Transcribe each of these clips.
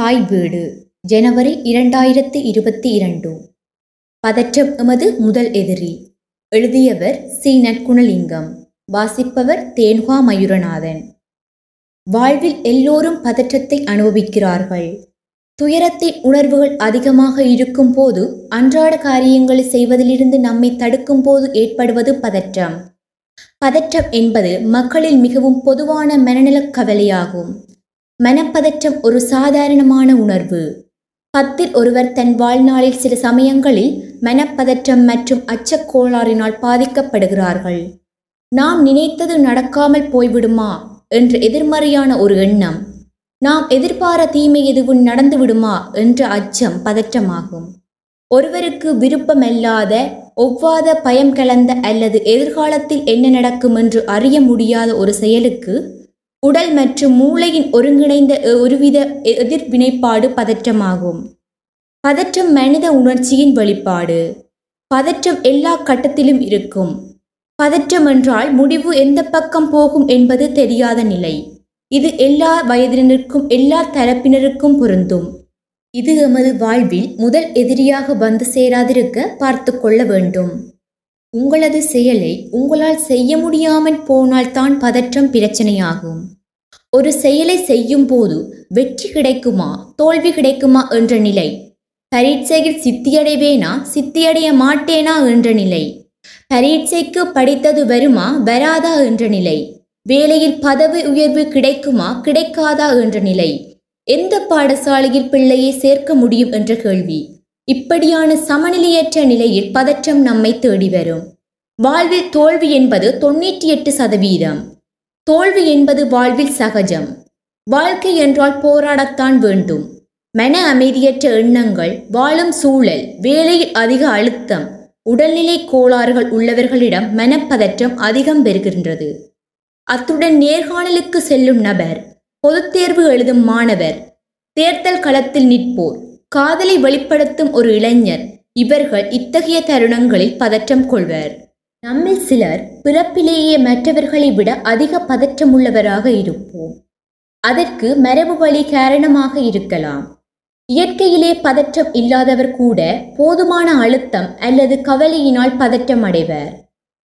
தாய் வீடு ஜனவரி இரண்டாயிரத்து இருபத்தி இரண்டு. பதற்றம் எமது முதல் எதிரி. எழுதியவர் சி. நற்குணலிங்கம். வாசிப்பவர் தேன்ஹா மயூரநாதன். வாழ்வில் எல்லோரும் பதற்றத்தை அனுபவிக்கிறார்கள். துயரத்தின் உணர்வுகள் அதிகமாக இருக்கும் போது அன்றாட காரியங்களை செய்வதிலிருந்து நம்மை தடுக்கும் போது ஏற்படுவது பதற்றம். பதற்றம் என்பது மக்களில் மிகவும் பொதுவான மனநலக் கவலையாகும். மனப்பதற்றம் ஒரு சாதாரணமான உணர்வு. பத்தில் ஒருவர் தன் வாழ்நாளில் சில சமயங்களில் மனப்பதற்றம் மற்றும் அச்சக்கோளாறினால் பாதிக்கப்படுகிறார்கள். நாம் நினைத்தது நடக்காமல் போய்விடுமா? என்ற எதிர்மறையான ஒரு எண்ணம். நாம் எதிர்பார தீமை எதுவும் நடந்துவிடுமா? என்ற அச்சம் பதற்றமாகும். ஒருவருக்கு விருப்பமல்லாத ஒவ்வாத பயம் கலந்த அல்லது எதிர்காலத்தில் என்ன நடக்கும் என்று அறிய முடியாத ஒரு செயலுக்கு உடல் மற்றும் மூளையின் ஒருங்கிணைந்த ஒருவித எதிர்வினைப்பாடு பதற்றமாகும். பதற்றம் மனித உணர்ச்சியின் வெளிப்பாடு. பதற்றம் எல்லா கட்டத்திலும் இருக்கும். பதற்றம் என்றால் முடிவு எந்த பக்கம் போகும் என்பது தெரியாத நிலை. இது எல்லா வயதினருக்கும் எல்லா தரப்பினருக்கும் பொருந்தும். இது எமது வாழ்வில் முதல் எதிரியாக வந்து சேராதிருக்க பார்த்து கொள்ள வேண்டும். உங்களது செயலை உங்களால் செய்ய முடியாமல் போனால்தான் பதற்றம் பிரச்சனையாகும். ஒரு செயலை செய்யும் போது வெற்றி கிடைக்குமா தோல்வி கிடைக்குமா என்ற நிலை. பரீட்சையில் சித்தியடைவேனா சித்தியடைய மாட்டேனா என்ற நிலை. பரீட்சைக்கு படித்தது வருமா வராதா என்ற நிலை. வேலையில் பதவி உயர்வு கிடைக்குமா கிடைக்காதா என்ற நிலை. எந்த பாடசாலையில் பிள்ளையை சேர்க்க முடியும் என்ற கேள்வி. இப்படியான சமநிலையற்ற நிலையில் பதற்றம் நம்மை தேடி வரும். வாழ்வில் தோல்வி என்பது தொண்ணூற்றி எட்டு சதவீதம். தோல்வி என்பது வாழ்வில் சகஜம். வாழ்க்கை என்றால் போராடத்தான் வேண்டும். மன அமைதியற்ற எண்ணங்கள் வாழும் சூழல் வேலையில் அதிக அழுத்தம் உடல்நிலை கோளாறுகள் உள்ளவர்களிடம் மனப்பதற்றம் அதிகம் பெறுகின்றது. அத்துடன் நேர்காணலுக்கு செல்லும் நபர் பொதுத் தேர்வு எழுதும் மாணவர் தேர்தல் களத்தில் நிற்போர். காதலை வெளிப்படுத்தும் ஒரு இளைஞர் இவர்கள் இத்தகைய தருணங்களில் பதற்றம் கொள்வர். நம்மில் சிலர் பிறப்பிலேயே மற்றவர்களை விட அதிக பதற்றமுள்ளவராக இருப்போம். அதற்கு மரபு வழி காரணமாக இருக்கலாம். இயற்கையிலே பதற்றம் இல்லாதவர் கூட போதுமான அழுத்தம் அல்லது கவலையினால் பதற்றம் அடைவர்.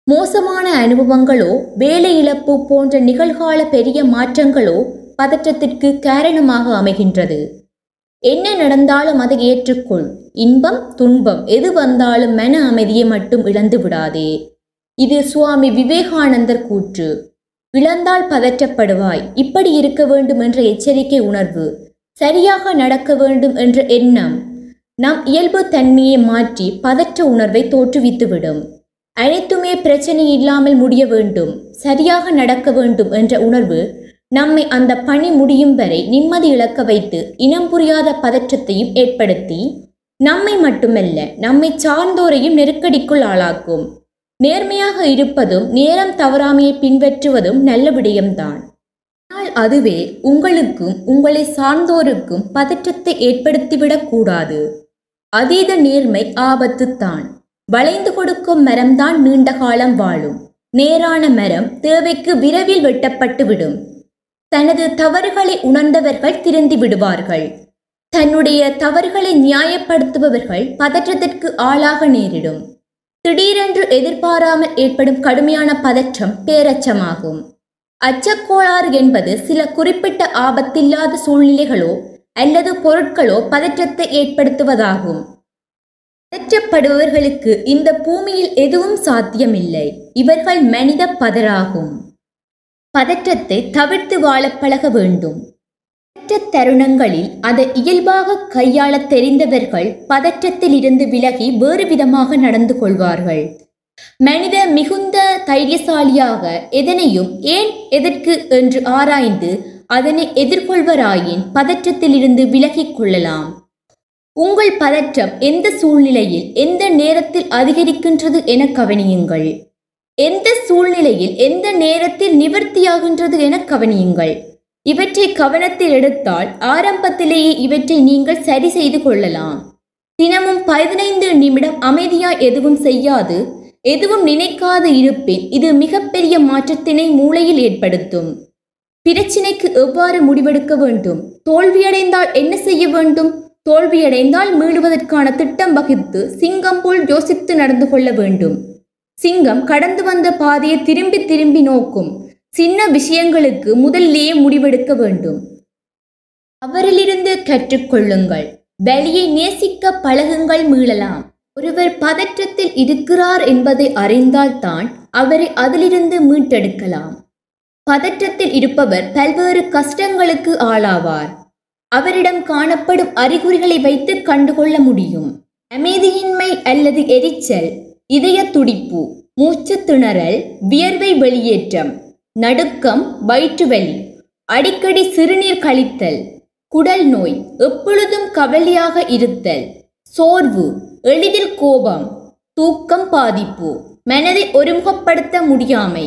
மோசமான அனுபவங்களோ வேலை இழப்பு போன்ற நிகழ்கால பெரிய மாற்றங்களோ பதற்றத்திற்கு காரணமாக அமைகின்றது. என்ன நடந்தாலும் அதை ஏற்றுக்கொள். இன்பம் துன்பம். எது வந்தாலும் மன அமைதியை மட்டும் இழந்து விடாதே. இது சுவாமி விவேகானந்தர் கூற்று. இழந்தால் பதற்றப்படுவாய். இப்படி இருக்க வேண்டும் என்ற எச்சரிக்கை உணர்வு. சரியாக நடக்க வேண்டும் என்ற எண்ணம். நம் இயல்பு தன்மையை மாற்றி பதற்ற உணர்வை தோற்றுவித்துவிடும். அனைத்துமே பிரச்சனை இல்லாமல் முடிய வேண்டும். சரியாக நடக்க வேண்டும் என்ற உணர்வு நம்மை அந்த பணி முடியும் வரை நிம்மதி இழக்க வைத்து இனம் புரியாத பதற்றத்தையும் ஏற்படுத்தி நம்மை மட்டுமல்ல நம்மை சார்ந்தோரையும் நெருக்கடிக்குள் ஆளாக்கும். நேர்மையாக இருப்பதும் நேரம் தவறாமையை பின்பற்றுவதும் நல்ல விடயம்தான். ஆனால் அதுவே உங்களுக்கும் உங்களை சார்ந்தோருக்கும் பதற்றத்தை ஏற்படுத்திவிடக் கூடாது. அதீத நேர்மை ஆபத்துத்தான். வளைந்து கொடுக்கும் மரம்தான் நீண்ட காலம் வாழும். நேரான மரம் தேவைக்கு விரைவில் வெட்டப்பட்டுவிடும். தனது தவறுகளை உணர்ந்தவர்கள் திருந்தி விடுவார்கள். தன்னுடைய தவறுகளை நியாயப்படுத்துபவர்கள் பதற்றத்திற்கு ஆளாக நேரிடும். திடீரென்று எதிர்பாராமல் ஏற்படும் கடுமையான பதற்றம் பேரச்சமாகும். அச்சக்கோளாறு என்பது சில குறிப்பிட்ட ஆபத்தில்லாத சூழ்நிலைகளோ அல்லது பொருட்களோ பதற்றத்தை ஏற்படுத்துவதாகும். பதற்றப்படுபவர்களுக்கு இந்த பூமியில் எதுவும் சாத்தியமில்லை. இவர்கள் மனித பதராகும். பதற்றத்தை தவிர்த்து வாழ பழக வேண்டும். பதற்ற தருணங்களில் அதை இயல்பாக கையாள தெரிந்தவர்கள் பதற்றத்தில் இருந்து விலகி வேறு விதமாக நடந்து கொள்வார்கள். மனித மிகுந்த தைரியசாலியாக எதனையும் ஏன் எதற்கு என்று ஆராய்ந்து அதனை எதிர்கொள்வராயின் பதற்றத்திலிருந்து விலகிக் கொள்ளலாம். உங்கள் பதற்றம் எந்த சூழ்நிலையில் எந்த நேரத்தில் அதிகரிக்கின்றது என கவனியுங்கள். எந்த சூழ்நிலையில் எந்த நேரத்தில் நிவர்த்தியாகின்றது என கவனியுங்கள். இவற்றை கவனத்தில் எடுத்தால் ஆரம்பத்திலேயே இவற்றை நீங்கள் சரி செய்து கொள்ளலாம். தினமும் பதினைந்து நிமிடம் அமைதியாக எதுவும் செய்யாது. எதுவும் நினைக்காது இருப்பின் இது மிகப்பெரிய மாற்றத்தினை மூளையில் ஏற்படுத்தும். பிரச்சினைக்கு எவ்வாறு முடிவெடுக்க வேண்டும்? தோல்வியடைந்தால் என்ன செய்ய வேண்டும்? தோல்வியடைந்தால் மீளுவதற்கான திட்டம் வகுத்து சிங்கம் போல் யோசித்து நடந்து கொள்ள வேண்டும். சிங்கம் கடந்து வந்த பாதையை திரும்பி திரும்பி நோக்கும். சின்ன விஷயங்களுக்கு முதலிலேயே முடிவெடுக்க வேண்டும். அவரிலிருந்து கற்றுக்கொள்ளுங்கள். வலியை நேசிக்க பழகுங்கள் மீளலாம். ஒருவர் பதற்றத்தில் இருக்கிறார் என்பதை அறிந்தால்தான் அவரை அதிலிருந்து மீட்டெடுக்கலாம். பதற்றத்தில் இருப்பவர் பல்வேறு கஷ்டங்களுக்கு ஆளாவார். அவரிடம் காணப்படும் அறிகுறிகளை வைத்து கண்டுகொள்ள முடியும். அமைதியின்மை அல்லது எரிச்சல் இதய துடிப்பு மூச்சு திணறல் வியர்வை வெளியேற்றம் நடுக்கம் வயிற்றுவலி அடிக்கடி சிறுநீர் கழித்தல் குடல் நோய் எப்பொழுதும் கவலையாக இருத்தல் சோர்வு எளிதில் கோபம் தூக்கம் பாதிப்பு மனதை ஒருமுகப்படுத்த முடியாமை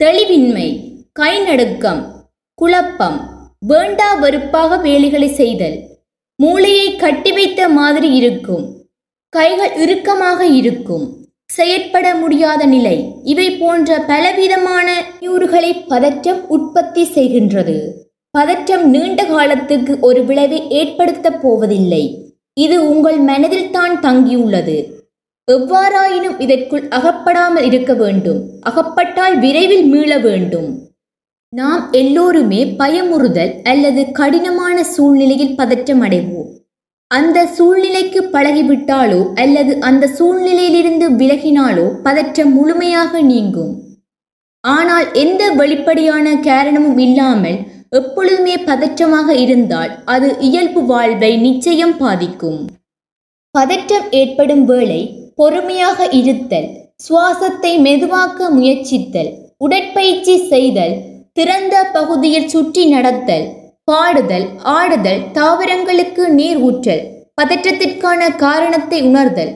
தெளிவின்மை கை நடுக்கம் குழப்பம் வேண்டா வெறுப்பாக வேலைகளை செய்தல் மூளையை கட்டி வைத்த மாதிரி இருக்கும் கைகள் இறுக்கமாக இருக்கும் செயற்பட முடியாத நிலை. இவை போன்ற பலவிதமான யூறுகளை பதற்றம் உற்பத்தி செய்கின்றது. பதற்றம் நீண்ட காலத்துக்கு ஒரு விளைவை ஏற்படுத்தப் போவதில்லை. இது உங்கள் மனதில் தான் தங்கியுள்ளது. எவ்வாறாயினும் இதற்குள் அகப்படாமல் இருக்க வேண்டும். அகப்பட்டால் விரைவில் மீள வேண்டும். நாம் எல்லோருமே பயமுறுதல் அல்லது கடினமான சூழ்நிலையில் பதற்றம் அடைவோம். அந்த சூழ்நிலைக்கு பழகிவிட்டாலோ அல்லது அந்த சூழ்நிலையிலிருந்து விலகினாலோ பதற்றம் முழுமையாக நீங்கும். ஆனால் எந்த வெளிப்படையான காரணமும் இல்லாமல் எப்பொழுதுமே பதற்றமாக இருந்தால் அது இயல்பு வாழ்வை நிச்சயம் பாதிக்கும். பதற்றம் ஏற்படும் வேளை பொறுமையாக இருத்தல் சுவாசத்தை மெதுவாக்க முயற்சித்தல் உடற்பயிற்சி செய்தல் திறந்த பகுதியில் சுற்றி நடத்தல் பாடுதல் ஆடுதல் தாவரங்களுக்கு நீர் ஊற்றல் பதற்றத்திற்கான காரணத்தை உணர்தல்.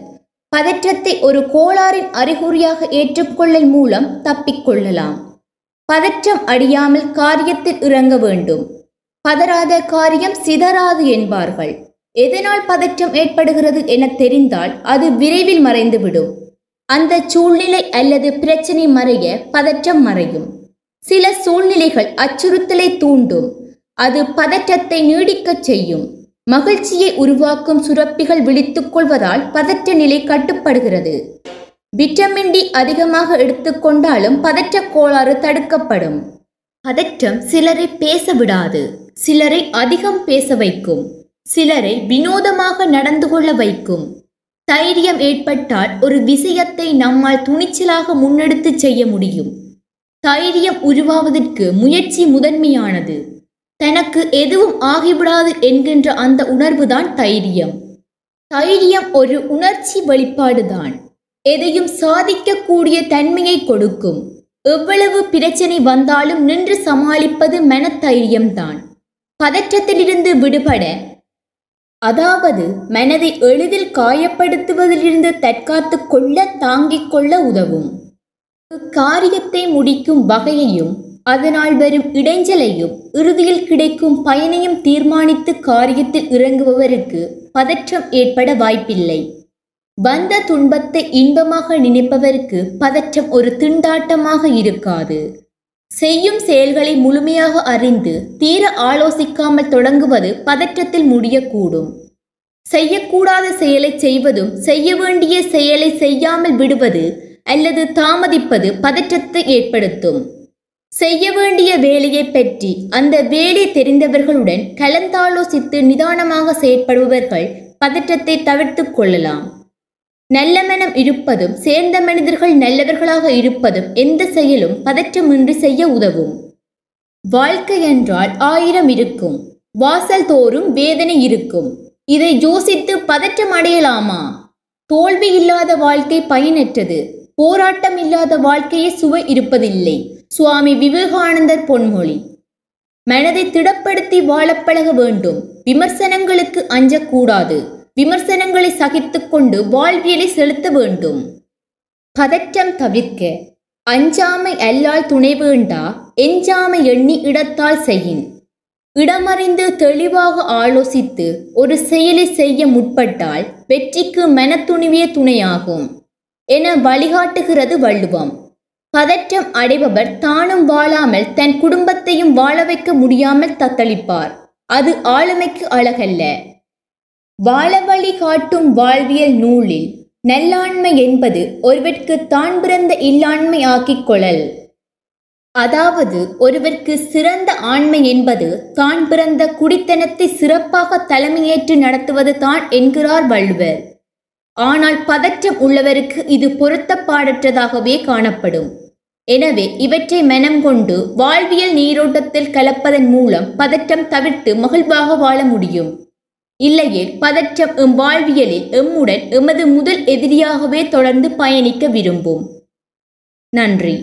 பதற்றத்தை ஒரு கோளாறின் அறிகுறியாக ஏற்றுக்கொள்ளல் மூலம் தப்பிக்கொள்ளலாம் பதற்றம் அடியாமல் காரியத்தில் இறங்க வேண்டும். பதறாத காரியம் சிதறாது என்பார்கள். எதனால் பதற்றம் ஏற்படுகிறது என தெரிந்தால் அது விரைவில் மறைந்துவிடும். அந்த சூழ்நிலை அல்லது பிரச்சனை மறைய பதற்றம் மறையும். சில சூழ்நிலைகள் அச்சுறுத்தலை தூண்டும். அது பதற்றத்தை நீடிக்கச் செய்யும். மகிழ்ச்சியை உருவாக்கும் சுரப்பிகள் விழித்துக் கொள்வதால் பதற்ற நிலை கட்டுப்படுகிறது. விட்டமின் டி அதிகமாக எடுத்துக்கொண்டாலும் பதற்ற கோளாறு தடுக்கப்படும். பதற்றம் சிலரை பேச விடாது. சிலரை அதிகம் பேச வைக்கும். சிலரை வினோதமாக நடந்து கொள்ள வைக்கும். தைரியம் ஏற்பட்டால் ஒரு விஷயத்தை நம்மால் துணிச்சலாக முன்னெடுத்து செய்ய முடியும். தைரியம் உருவாவதற்கு முயற்சி முதன்மையானது. தனக்கு எதுவும் ஆகிவிடாது என்கின்ற அந்த உணர்வுதான் தைரியம். தைரியம் ஒரு உணர்ச்சி வெளிப்பாடுதான். எதையும் சாதிக்கக்கூடிய தன்மையை கொடுக்கும். எவ்வளவு பிரச்சனை வந்தாலும் நின்று சமாளிப்பது மனத்தைரியம்தான் பதற்றத்திலிருந்து விடுபட. அதாவது மனதை எளிதில் காயப்படுத்துவதிலிருந்து தற்காத்து கொள்ள தாங்கிக் கொள்ள உதவும். காரியத்தை முடிக்கும் வகையையும் அதனால் வரும் இடைஞ்சலையும் இறுதியில் கிடைக்கும் பயனையும் தீர்மானித்து காரியத்தில் இறங்குபவருக்கு பதற்றம் ஏற்பட வாய்ப்பில்லை. வந்த துன்பத்தை இன்பமாக நினைப்பவருக்கு பதற்றம் ஒரு திண்டாட்டமாக இருக்காது. செய்யும் செயல்களை முழுமையாக அறிந்து தீர ஆலோசிக்காமல் தொடங்குவது பதற்றத்தில் முடியக்கூடும். செய்யக்கூடாத செயலை செய்வதும் செய்ய வேண்டிய செயலை செய்யாமல் விடுவது அல்லது தாமதிப்பது பதற்றத்தை ஏற்படுத்தும். செய்ய வேண்டிய வேலையை பற்றி அந்த வேலை தெரிந்தவர்களுடன் கலந்தாலோசித்து நிதானமாக செயற்படுபவர்கள் பதற்றத்தை தவிர்த்து கொள்ளலாம். நல்ல மனம் இருப்பதும் சேர்ந்த மனிதர்கள் நல்லவர்களாக இருப்பதும் எந்த செயலும் பதற்றமின்றி செய்ய உதவும். வாழ்க்கை என்றால் ஆயிரம் இருக்கும். வாசல் தோறும் வேதனை இருக்கும். இதை யோசித்து பதற்றம் அடையலாமா? தோல்வி இல்லாத வாழ்க்கை பயனற்றது. போராட்டம் இல்லாத வாழ்க்கையே சுவை இருப்பதில்லை. சுவாமி விவேகானந்தர் பொன்மொழி. மனதை திடப்படுத்தி வாழப்பழக வேண்டும். விமர்சனங்களுக்கு அஞ்சக்கூடாது. விமர்சனங்களை சகித்துக்கொண்டு வாழ்வியலை செலுத்த வேண்டும். பதற்றம் தவிர்க்க. அஞ்சாமை அல்லால் துணை வேண்டா. எஞ்சாமை எண்ணி இடத்தால் செய்யின். இடமறிந்து தெளிவாக ஆலோசித்து ஒரு செயலை செய்ய முற்பட்டால் வெற்றிக்கு மனத்துணிவே துணையாகும். என வழிகாட்டுகிறது வள்ளுவம். பதற்றம் அடைபவர் தானும் வாழாமல் தன் குடும்பத்தையும் வாழ வைக்க முடியாமல் தத்தளிப்பார். அது ஆளுமைக்கு அழகல்ல. வாழ வழி காட்டும் வாழ்வியல் நூலில் நல்லாண்மை என்பது ஒருவர்க்கு தான் பிறந்த இல்லாண்மை ஆக்கிக் கொள்ளல். அதாவது ஒருவருக்கு சிறந்த ஆண்மை என்பது தான் பிறந்த குடித்தனத்தை சிறப்பாக தலைமையேற்று நடத்துவது தான் என்கிறார் வள்ளுவர். ஆனால் பதற்றம் உள்ளவருக்கு இது பொருத்தப்பாடற்றதாகவே காணப்படும். எனவே இவற்றை மனம் கொண்டு வாழ்வியல் நீரோட்டத்தில் கலப்பதன் மூலம் பதற்றம் தவிர்த்து மகிழ்வாக வாழ முடியும். இல்லையே பதற்றம் எம் வாழ்வியலில் எம்முடன் எமது முதல் எதிரியாகவே தொடர்ந்து பயணிக்க விரும்பும். நன்றி.